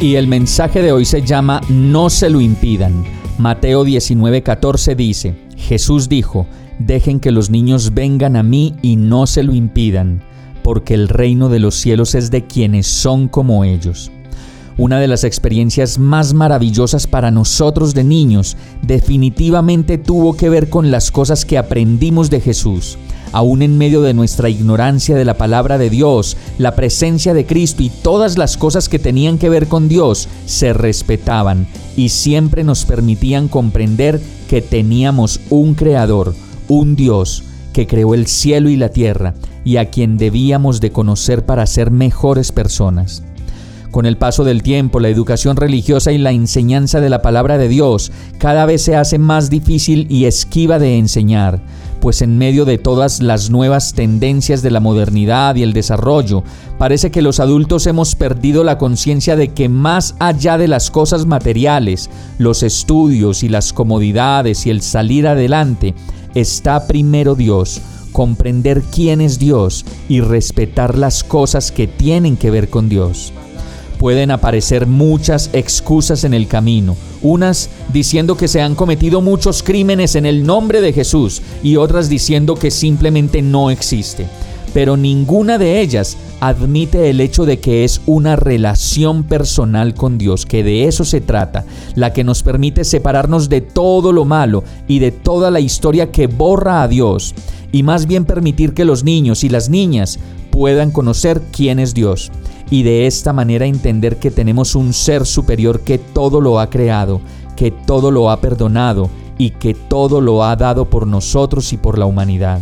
Y el mensaje de hoy se llama No se lo impidan. Mateo 19:14 dice, Jesús dijo, Dejen que los niños vengan a mí y no se lo impidan, porque el reino de los cielos es de quienes son como ellos. Una de las experiencias más maravillosas para nosotros de niños definitivamente tuvo que ver con las cosas que aprendimos de Jesús. Aún en medio de nuestra ignorancia de la palabra de Dios, la presencia de Cristo y todas las cosas que tenían que ver con Dios se respetaban y siempre nos permitían comprender que teníamos un Creador, un Dios que creó el cielo y la tierra y a quien debíamos de conocer para ser mejores personas. Con el paso del tiempo, la educación religiosa y la enseñanza de la palabra de Dios cada vez se hace más difícil y esquiva de enseñar, pues en medio de todas las nuevas tendencias de la modernidad y el desarrollo, parece que los adultos hemos perdido la conciencia de que más allá de las cosas materiales, los estudios y las comodidades y el salir adelante, está primero Dios, comprender quién es Dios y respetar las cosas que tienen que ver con Dios. Pueden aparecer muchas excusas en el camino, unas diciendo que se han cometido muchos crímenes en el nombre de Jesús y otras diciendo que simplemente no existe. Pero ninguna de ellas admite el hecho de que es una relación personal con Dios, que de eso se trata, la que nos permite separarnos de todo lo malo y de toda la historia que borra a Dios, y más bien permitir que los niños y las niñas puedan conocer quién es Dios, y de esta manera entender que tenemos un ser superior que todo lo ha creado, que todo lo ha perdonado y que todo lo ha dado por nosotros y por la humanidad.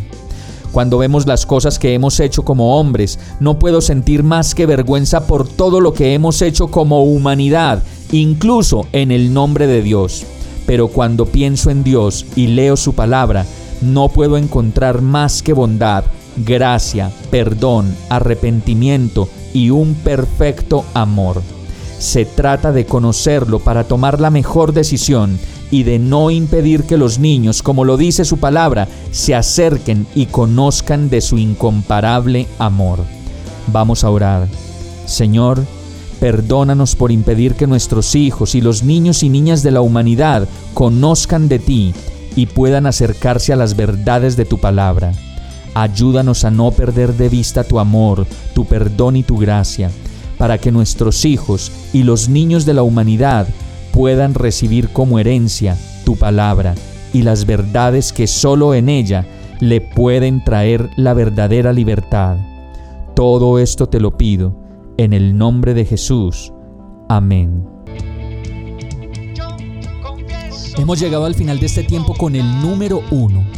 Cuando vemos las cosas que hemos hecho como hombres, no puedo sentir más que vergüenza por todo lo que hemos hecho como humanidad, incluso en el nombre de Dios. Pero cuando pienso en Dios y leo su palabra, no puedo encontrar más que bondad, gracia, perdón, arrepentimiento y un perfecto amor. Se trata de conocerlo para tomar la mejor decisión y de no impedir que los niños, como lo dice su palabra, se acerquen y conozcan de su incomparable amor. Vamos a orar. Señor, perdónanos por impedir que nuestros hijos y los niños y niñas de la humanidad conozcan de ti y puedan acercarse a las verdades de tu palabra. Ayúdanos a no perder de vista tu amor, tu perdón y tu gracia, para que nuestros hijos y los niños de la humanidad puedan recibir como herencia tu palabra y las verdades que solo en ella le pueden traer la verdadera libertad. Todo esto te lo pido en el nombre de Jesús. Amén. Hemos llegado al final de este tiempo con el número uno.